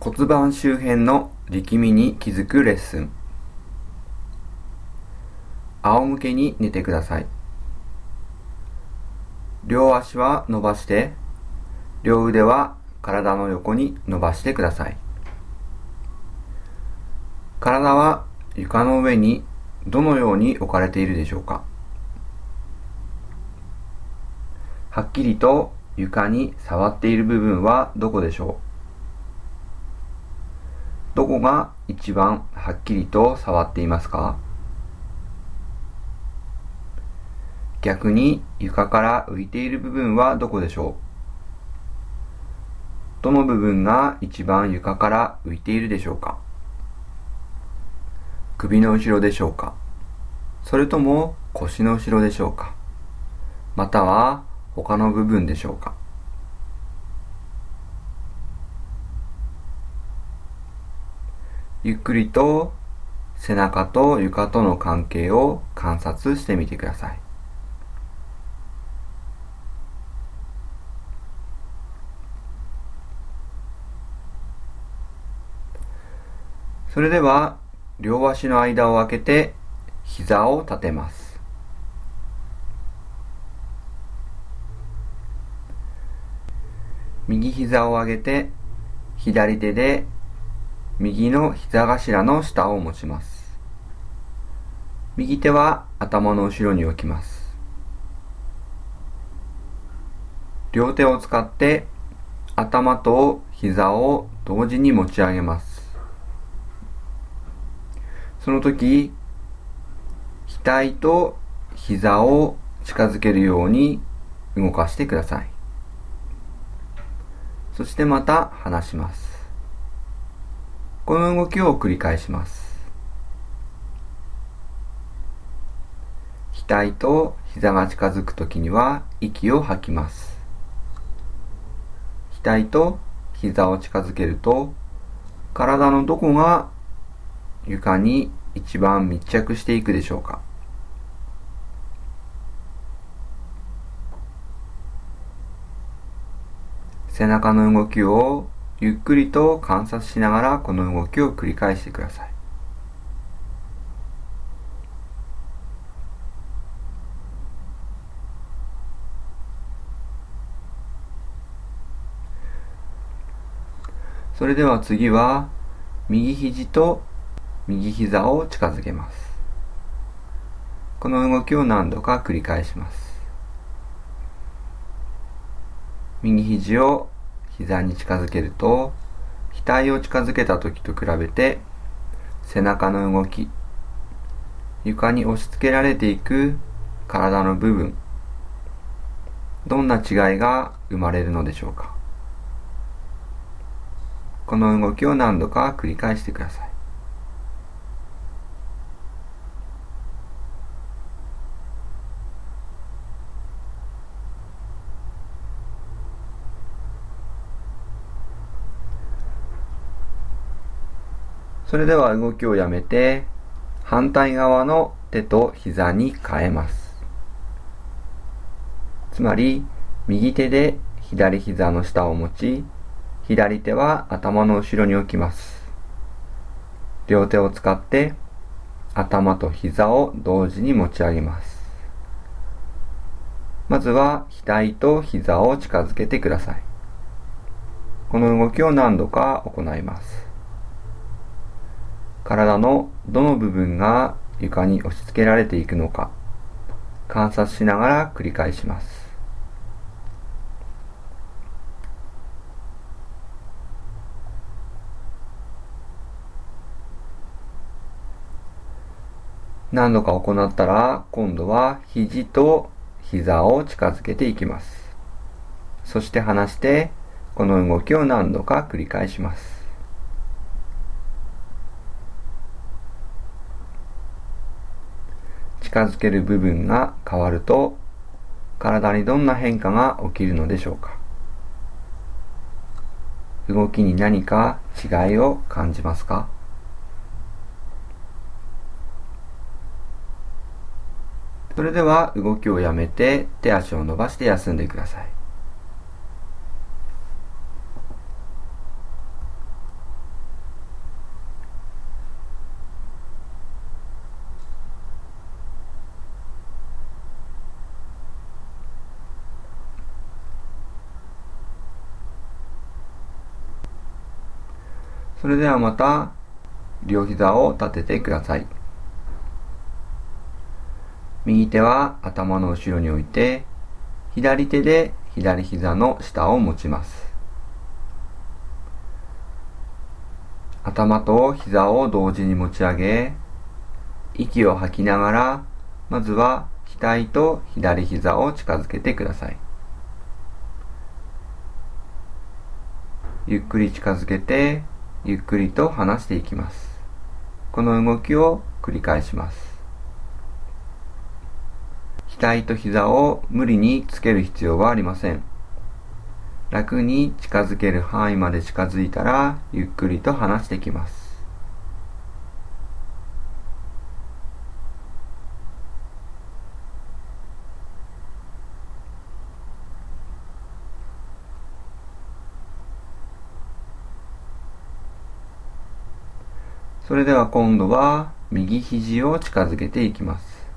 骨盤周辺の力みに気づくレッスン。仰向けに寝てください。両足は伸ばして両腕は体の横に伸ばしてください。体は床の上にどのように置かれているでしょうか。はっきりと床に触っている部分はどこでしょう。どこが一番はっきりと触っていますか？逆に床から浮いている部分はどこでしょう？どの部分が一番床から浮いているでしょうか？首の後ろでしょうか？それとも腰の後ろでしょうか？または他の部分でしょうか？ゆっくりと背中と床との関係を観察してみてください。それでは両足の間を空けて膝を立てます。右膝を上げて左手で右の膝頭の下を持ちます。右手は頭の後ろに置きます。両手を使って頭と膝を同時に持ち上げます。その時、額と膝を近づけるように動かしてください。そしてまた離します。この動きを繰り返します。額と膝が近づくときには息を吐きます。額と膝を近づけると体のどこが床に一番密着していくでしょうか背中の動きをゆっくりと観察しながらこの動きを繰り返してください。それでは次は右肘と右膝を近づけます。この動きを何度か繰り返します。右肘を膝に近づけると、額を近づけた時と比べて、背中の動き、床に押し付けられていく体の部分、どんな違いが生まれるのでしょうか。この動きを何度か繰り返してください。それでは動きをやめて、反対側の手と膝に変えます。つまり、右手で左膝の下を持ち、左手は頭の後ろに置きます。両手を使って頭と膝を同時に持ち上げます。まずは額と膝を近づけてください。この動きを何度か行います。体のどの部分が床に押し付けられていくのか観察しながら繰り返します。何度か行ったら今度は肘と膝を近づけていきます。そして離してこの動きを何度か繰り返します。近づける部分が変わると体にどんな変化が起きるのでしょうか？動きに何か違いを感じますか？それでは動きをやめて手足を伸ばして休んでください。それではまた両膝を立ててください。右手は頭の後ろに置いて、左手で左膝の下を持ちます。頭と膝を同時に持ち上げ、息を吐きながら、まずは額と左膝を近づけてください。ゆっくり近づけて、ゆっくりと離していきます。この動きを繰り返します。額と膝を無理につける必要はありません。楽に近づける範囲まで近づいたら、ゆっくりと離していきます。それでは今度は右肘を近づけていきます。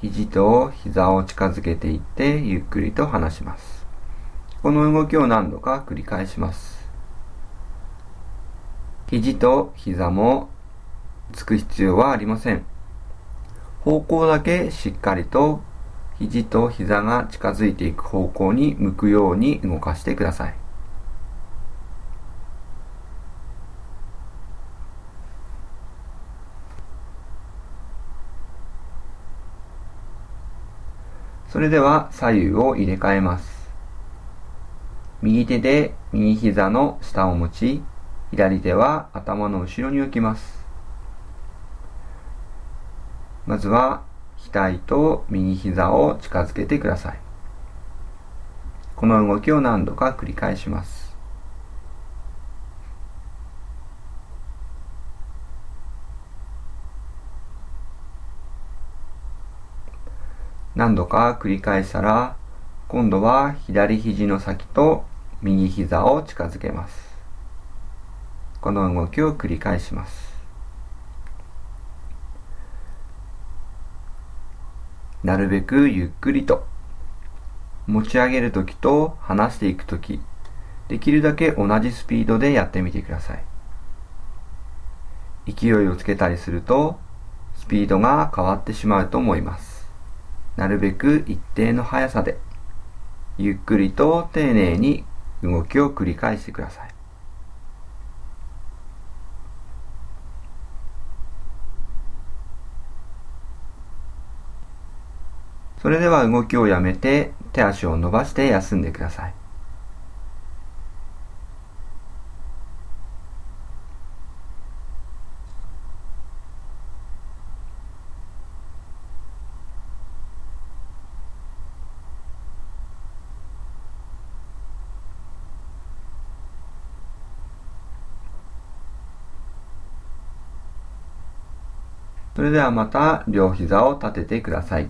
肘と膝を近づけていってゆっくりと離します。この動きを何度か繰り返します。肘と膝もつく必要はありません。方向だけしっかりと肘と膝が近づいていく方向に向くように動かしてください。それでは左右を入れ替えます。右手で右膝の下を持ち、左手は頭の後ろに置きます。まずは額と右膝を近づけてください。この動きを何度か繰り返します。何度か繰り返したら、今度は左肘の先と右膝を近づけます。この動きを繰り返します。なるべくゆっくりと持ち上げるときと離していくとき、できるだけ同じスピードでやってみてください。勢いをつけたりすると、スピードが変わってしまうと思います。なるべく一定の速さで、ゆっくりと丁寧に動きを繰り返してください。それでは動きをやめて手足を伸ばして休んでください。それではまた両膝を立ててください。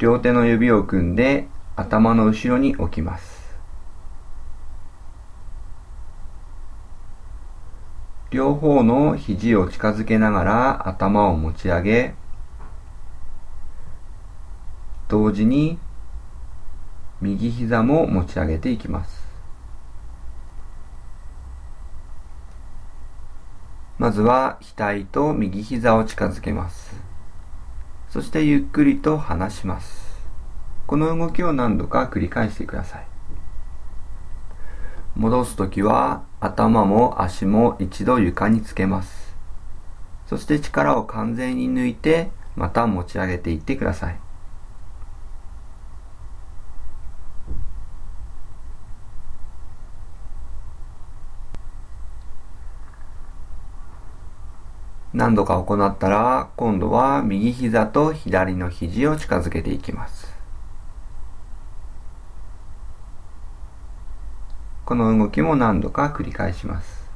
両手の指を組んで頭の後ろに置きます。両方の肘を近づけながら頭を持ち上げ、同時に右膝も持ち上げていきます。まずは額と右膝を近づけます。そしてゆっくりと離します。この動きを何度か繰り返してください。戻すときは頭も足も一度床につけます。そして力を完全に抜いてまた持ち上げていってください。何度か行ったら、今度は右膝と左の肘を近づけていきます。この動きも何度か繰り返します。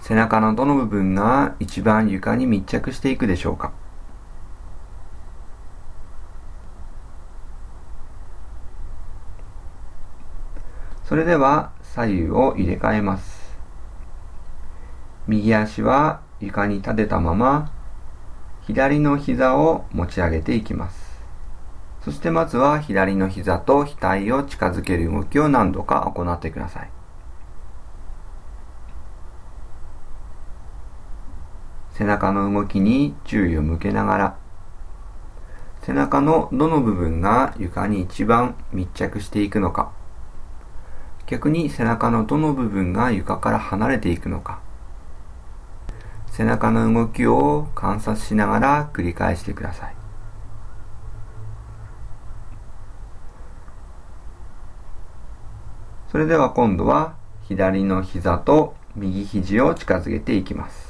背中のどの部分が一番床に密着していくでしょうかそれでは左右を入れ替えます。右足は床に立てたまま、左の膝を持ち上げていきます。そしてまずは左の膝と額を近づける動きを何度か行ってください。背中の動きに注意を向けながら、背中のどの部分が床に一番密着していくのか、逆に背中のどの部分が床から離れていくのか、背中の動きを観察しながら繰り返してください。それでは今度は左の膝と右肘を近づけていきます。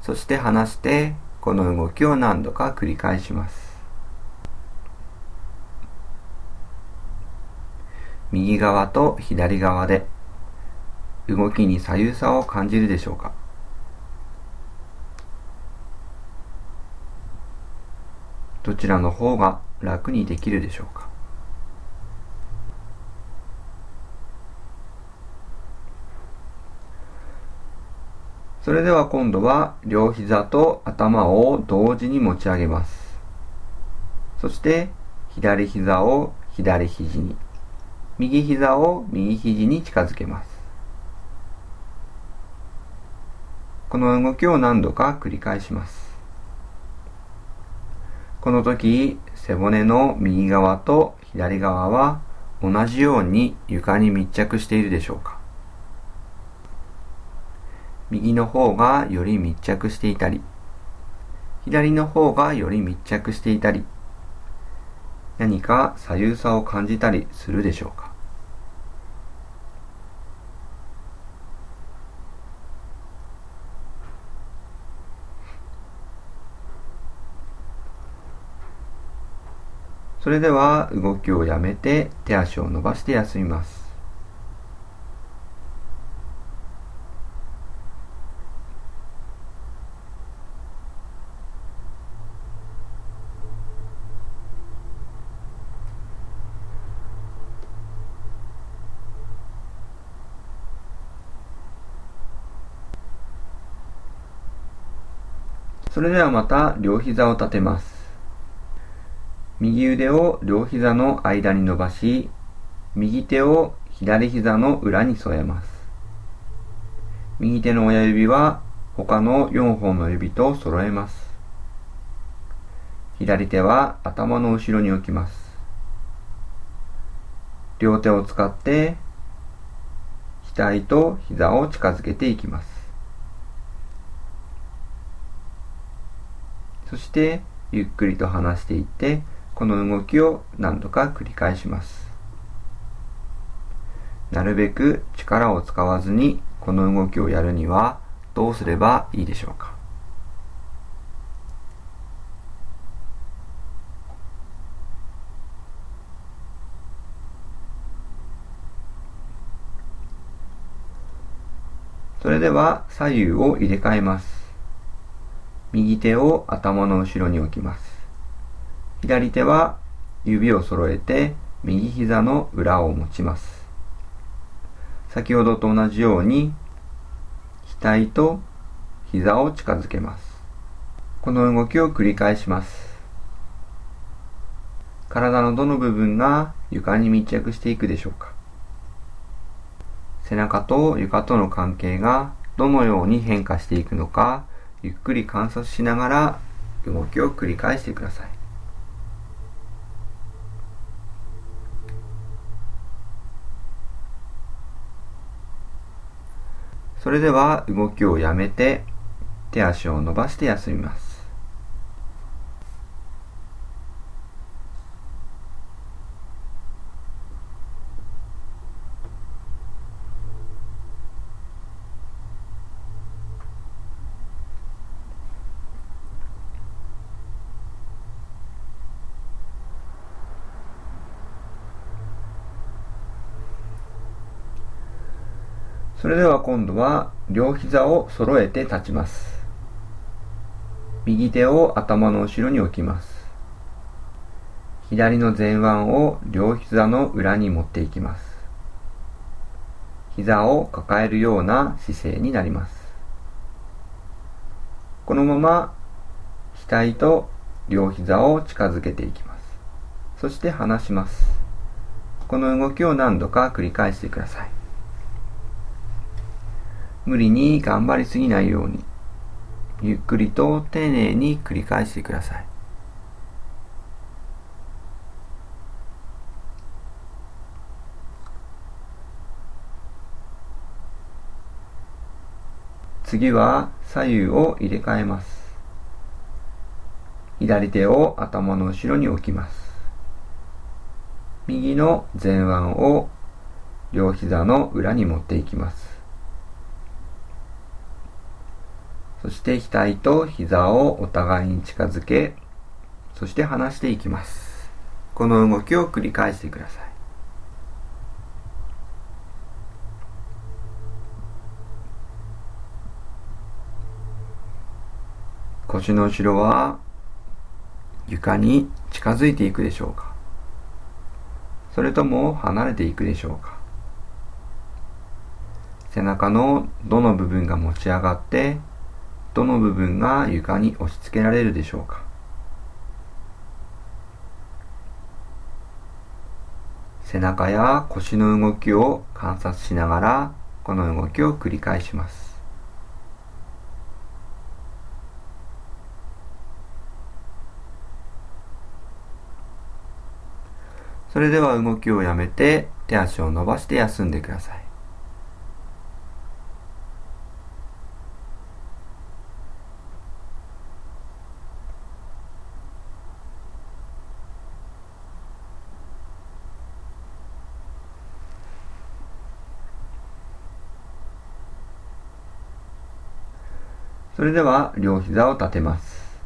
そして離して、この動きを何度か繰り返します。右側と左側で動きに左右差を感じるでしょうか？どちらの方が楽にできるでしょうか？それでは今度は両膝と頭を同時に持ち上げます。そして左膝を左肘に、右膝を右肘に近づけます。この動きを何度か繰り返します。この時、背骨の右側と左側は同じように床に密着しているでしょうか右の方がより密着していたり、左の方がより密着していたり、何か左右差を感じたりするでしょうか？それでは動きをやめて手足を伸ばして休みます。それではまた両膝を立てます。右腕を両膝の間に伸ばし、右手を左膝の裏に添えます。右手の親指は他の4本の指と揃えます。左手は頭の後ろに置きます。両手を使って額と膝を近づけていきます。そしてゆっくりと離していってこの動きを何度か繰り返します。なるべく力を使わずにこの動きをやるにはどうすればいいでしょうか。それでは左右を入れ替えます。右手を頭の後ろに置きます。左手は指を揃えて右膝の裏を持ちます。先ほどと同じように額と膝を近づけます。この動きを繰り返します。体のどの部分が床に密着していくでしょうか背中と床との関係がどのように変化していくのかゆっくり観察しながら動きを繰り返してください。それでは動きをやめて手足を伸ばして休みます。それでは今度は両膝を揃えて立ちます。右手を頭の後ろに置きます。左の前腕を両膝の裏に持っていきます。膝を抱えるような姿勢になります。このまま額と両膝を近づけていきます。そして離します。この動きを何度か繰り返してください。無理に頑張りすぎないように、ゆっくりと丁寧に繰り返してください。次は左右を入れ替えます。左手を頭の後ろに置きます。右の前腕を両膝の裏に持っていきます。そして額と膝をお互いに近づけ、そして離していきます。この動きを繰り返してください。腰の後ろは床に近づいていくでしょうかそれとも離れていくでしょうか背中のどの部分が持ち上がってどの部分が床に押し付けられるでしょうか？背中や腰の動きを観察しながらこの動きを繰り返しますそれでは動きをやめて手足を伸ばして休んでください。それでは両膝を立てます。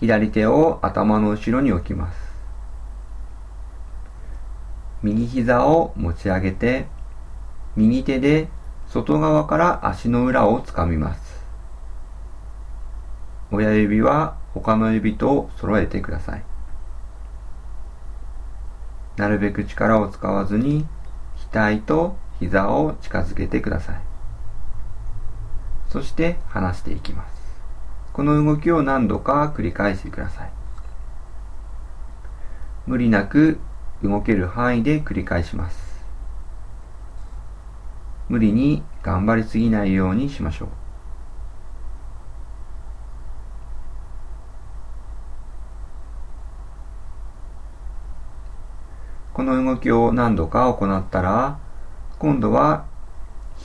左手を頭の後ろに置きます。右膝を持ち上げて、右手で外側から足の裏をつかみます。親指は他の指と揃えてください。なるべく力を使わずに額と膝を近づけてください。そして離していきます。この動きを何度か繰り返してください。無理なく動ける範囲で繰り返します。無理に頑張りすぎないようにしましょう。この動きを何度か行ったら、今度は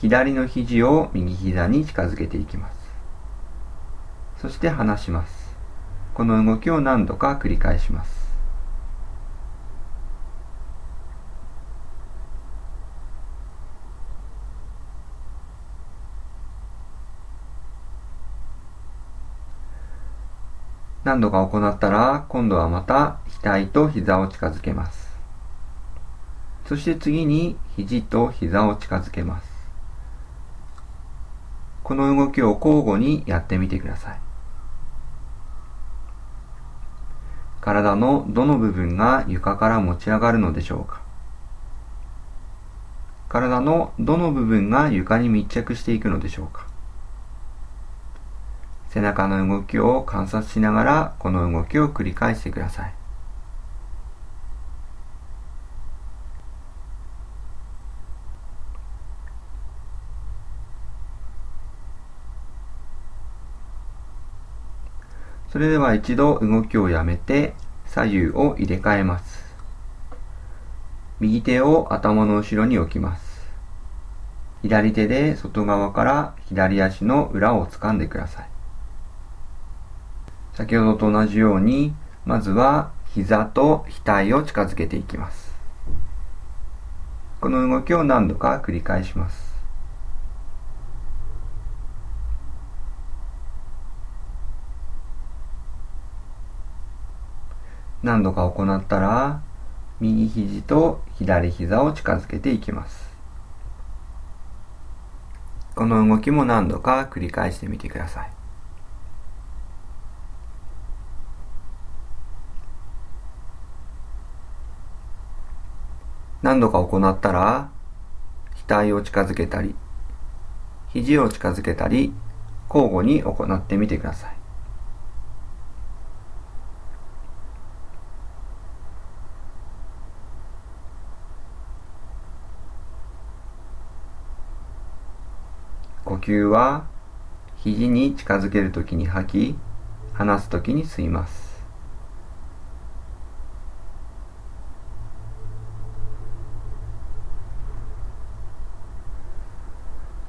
左の肘を右膝に近づけていきます。そして離します。この動きを何度か繰り返します。何度か行ったら、今度はまた額と膝を近づけます。そして次に肘と膝を近づけます。この動きを交互にやってみてください。体のどの部分が床から持ち上がるのでしょうか体のどの部分が床に密着していくのでしょうか背中の動きを観察しながらこの動きを繰り返してください。それでは一度動きをやめて左右を入れ替えます。右手を頭の後ろに置きます。左手で外側から左足の裏を掴んでください。先ほどと同じように、まずは膝と額を近づけていきます。この動きを何度か繰り返します。何度か行ったら、右肘と左膝を近づけていきます。この動きも何度か繰り返してみてください。何度か行ったら、額を近づけたり、肘を近づけたり、交互に行ってみてください。吸は肘に近づけるときに吐き、離すときに吸います。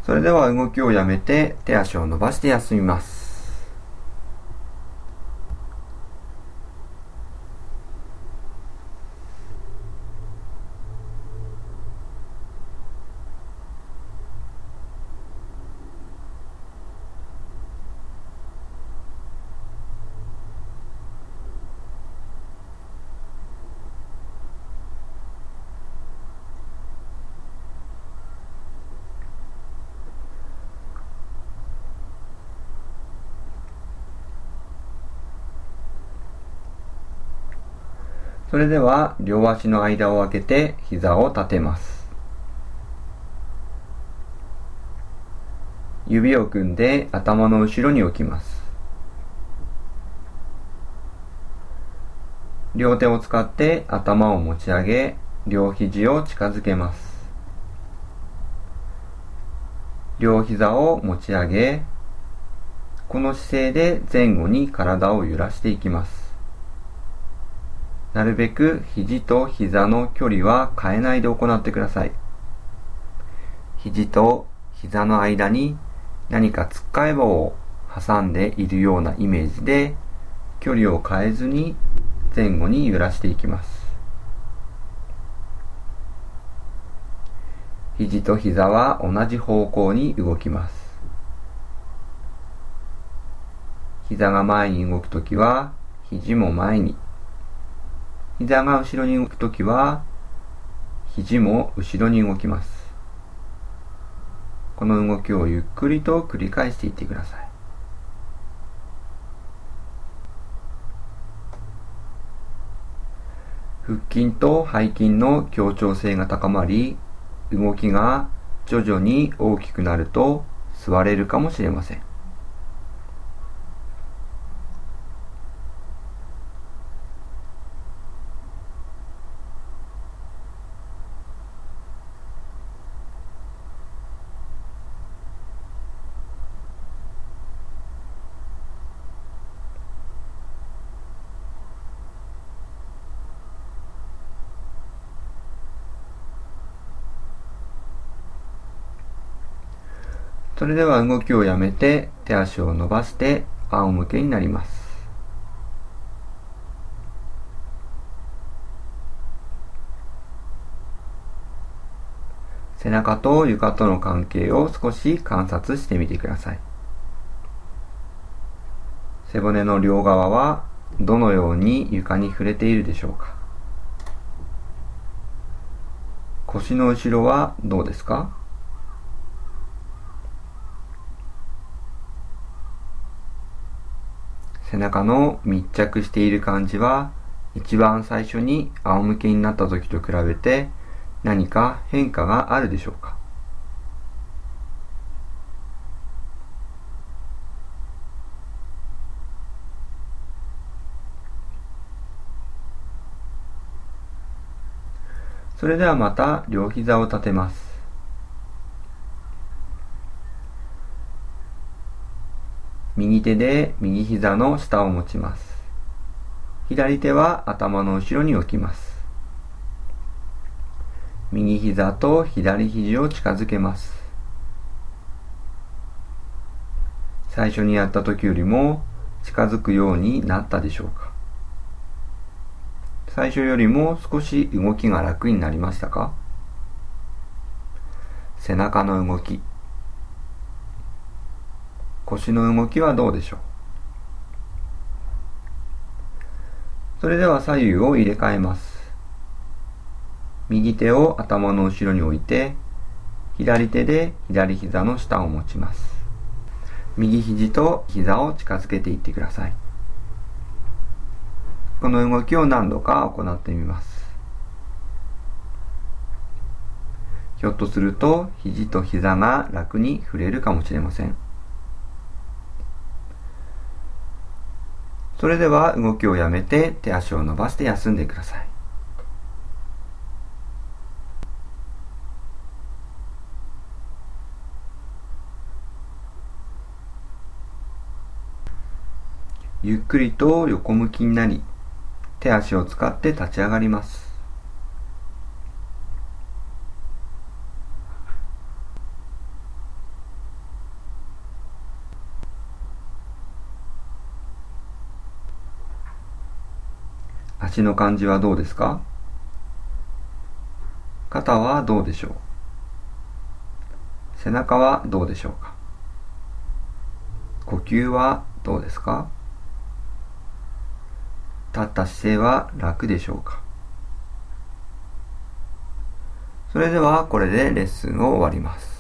それでは動きをやめて手足を伸ばして休みます。それでは両足の間を空けて膝を立てます。指を組んで頭の後ろに置きます。両手を使って頭を持ち上げ、両肘を近づけます。両膝を持ち上げ、この姿勢で前後に体を揺らしていきます。なるべく肘と膝の距離は変えないで行ってください。肘と膝の間に何かつっかえ棒を挟んでいるようなイメージで距離を変えずに前後に揺らしていきます。肘と膝は同じ方向に動きます。膝が前に動くときは肘も前に膝が後ろに動くときは、肘も後ろに動きます。この動きをゆっくりと繰り返していってください。腹筋と背筋の協調性が高まり、動きが徐々に大きくなると座れるかもしれません。それでは動きをやめて手足を伸ばして仰向けになります。背中と床との関係を少し観察してみてください。背骨の両側はどのように床に触れているでしょうか腰の後ろはどうですか？背中の密着している感じは一番最初に仰向けになった時と比べて何か変化があるでしょうか？それではまた両膝を立てます。右手で右膝の下を持ちます。左手は頭の後ろに置きます。右膝と左肘を近づけます。最初にやった時よりも近づくようになったでしょうか最初よりも少し動きが楽になりましたか背中の動き腰の動きはどうでしょう？それでは左右を入れ替えます。右手を頭の後ろに置いて、左手で左膝の下を持ちます。右肘と膝を近づけていってください。この動きを何度か行ってみます。ひょっとすると肘と膝が楽に触れるかもしれません。それでは動きをやめて手足を伸ばして休んでください。ゆっくりと横向きになり手足を使って立ち上がります足の感じはどうですか？肩はどうでしょう？背中はどうでしょうか？呼吸はどうですか？立った姿勢は楽でしょうか？それではこれでレッスンを終わります。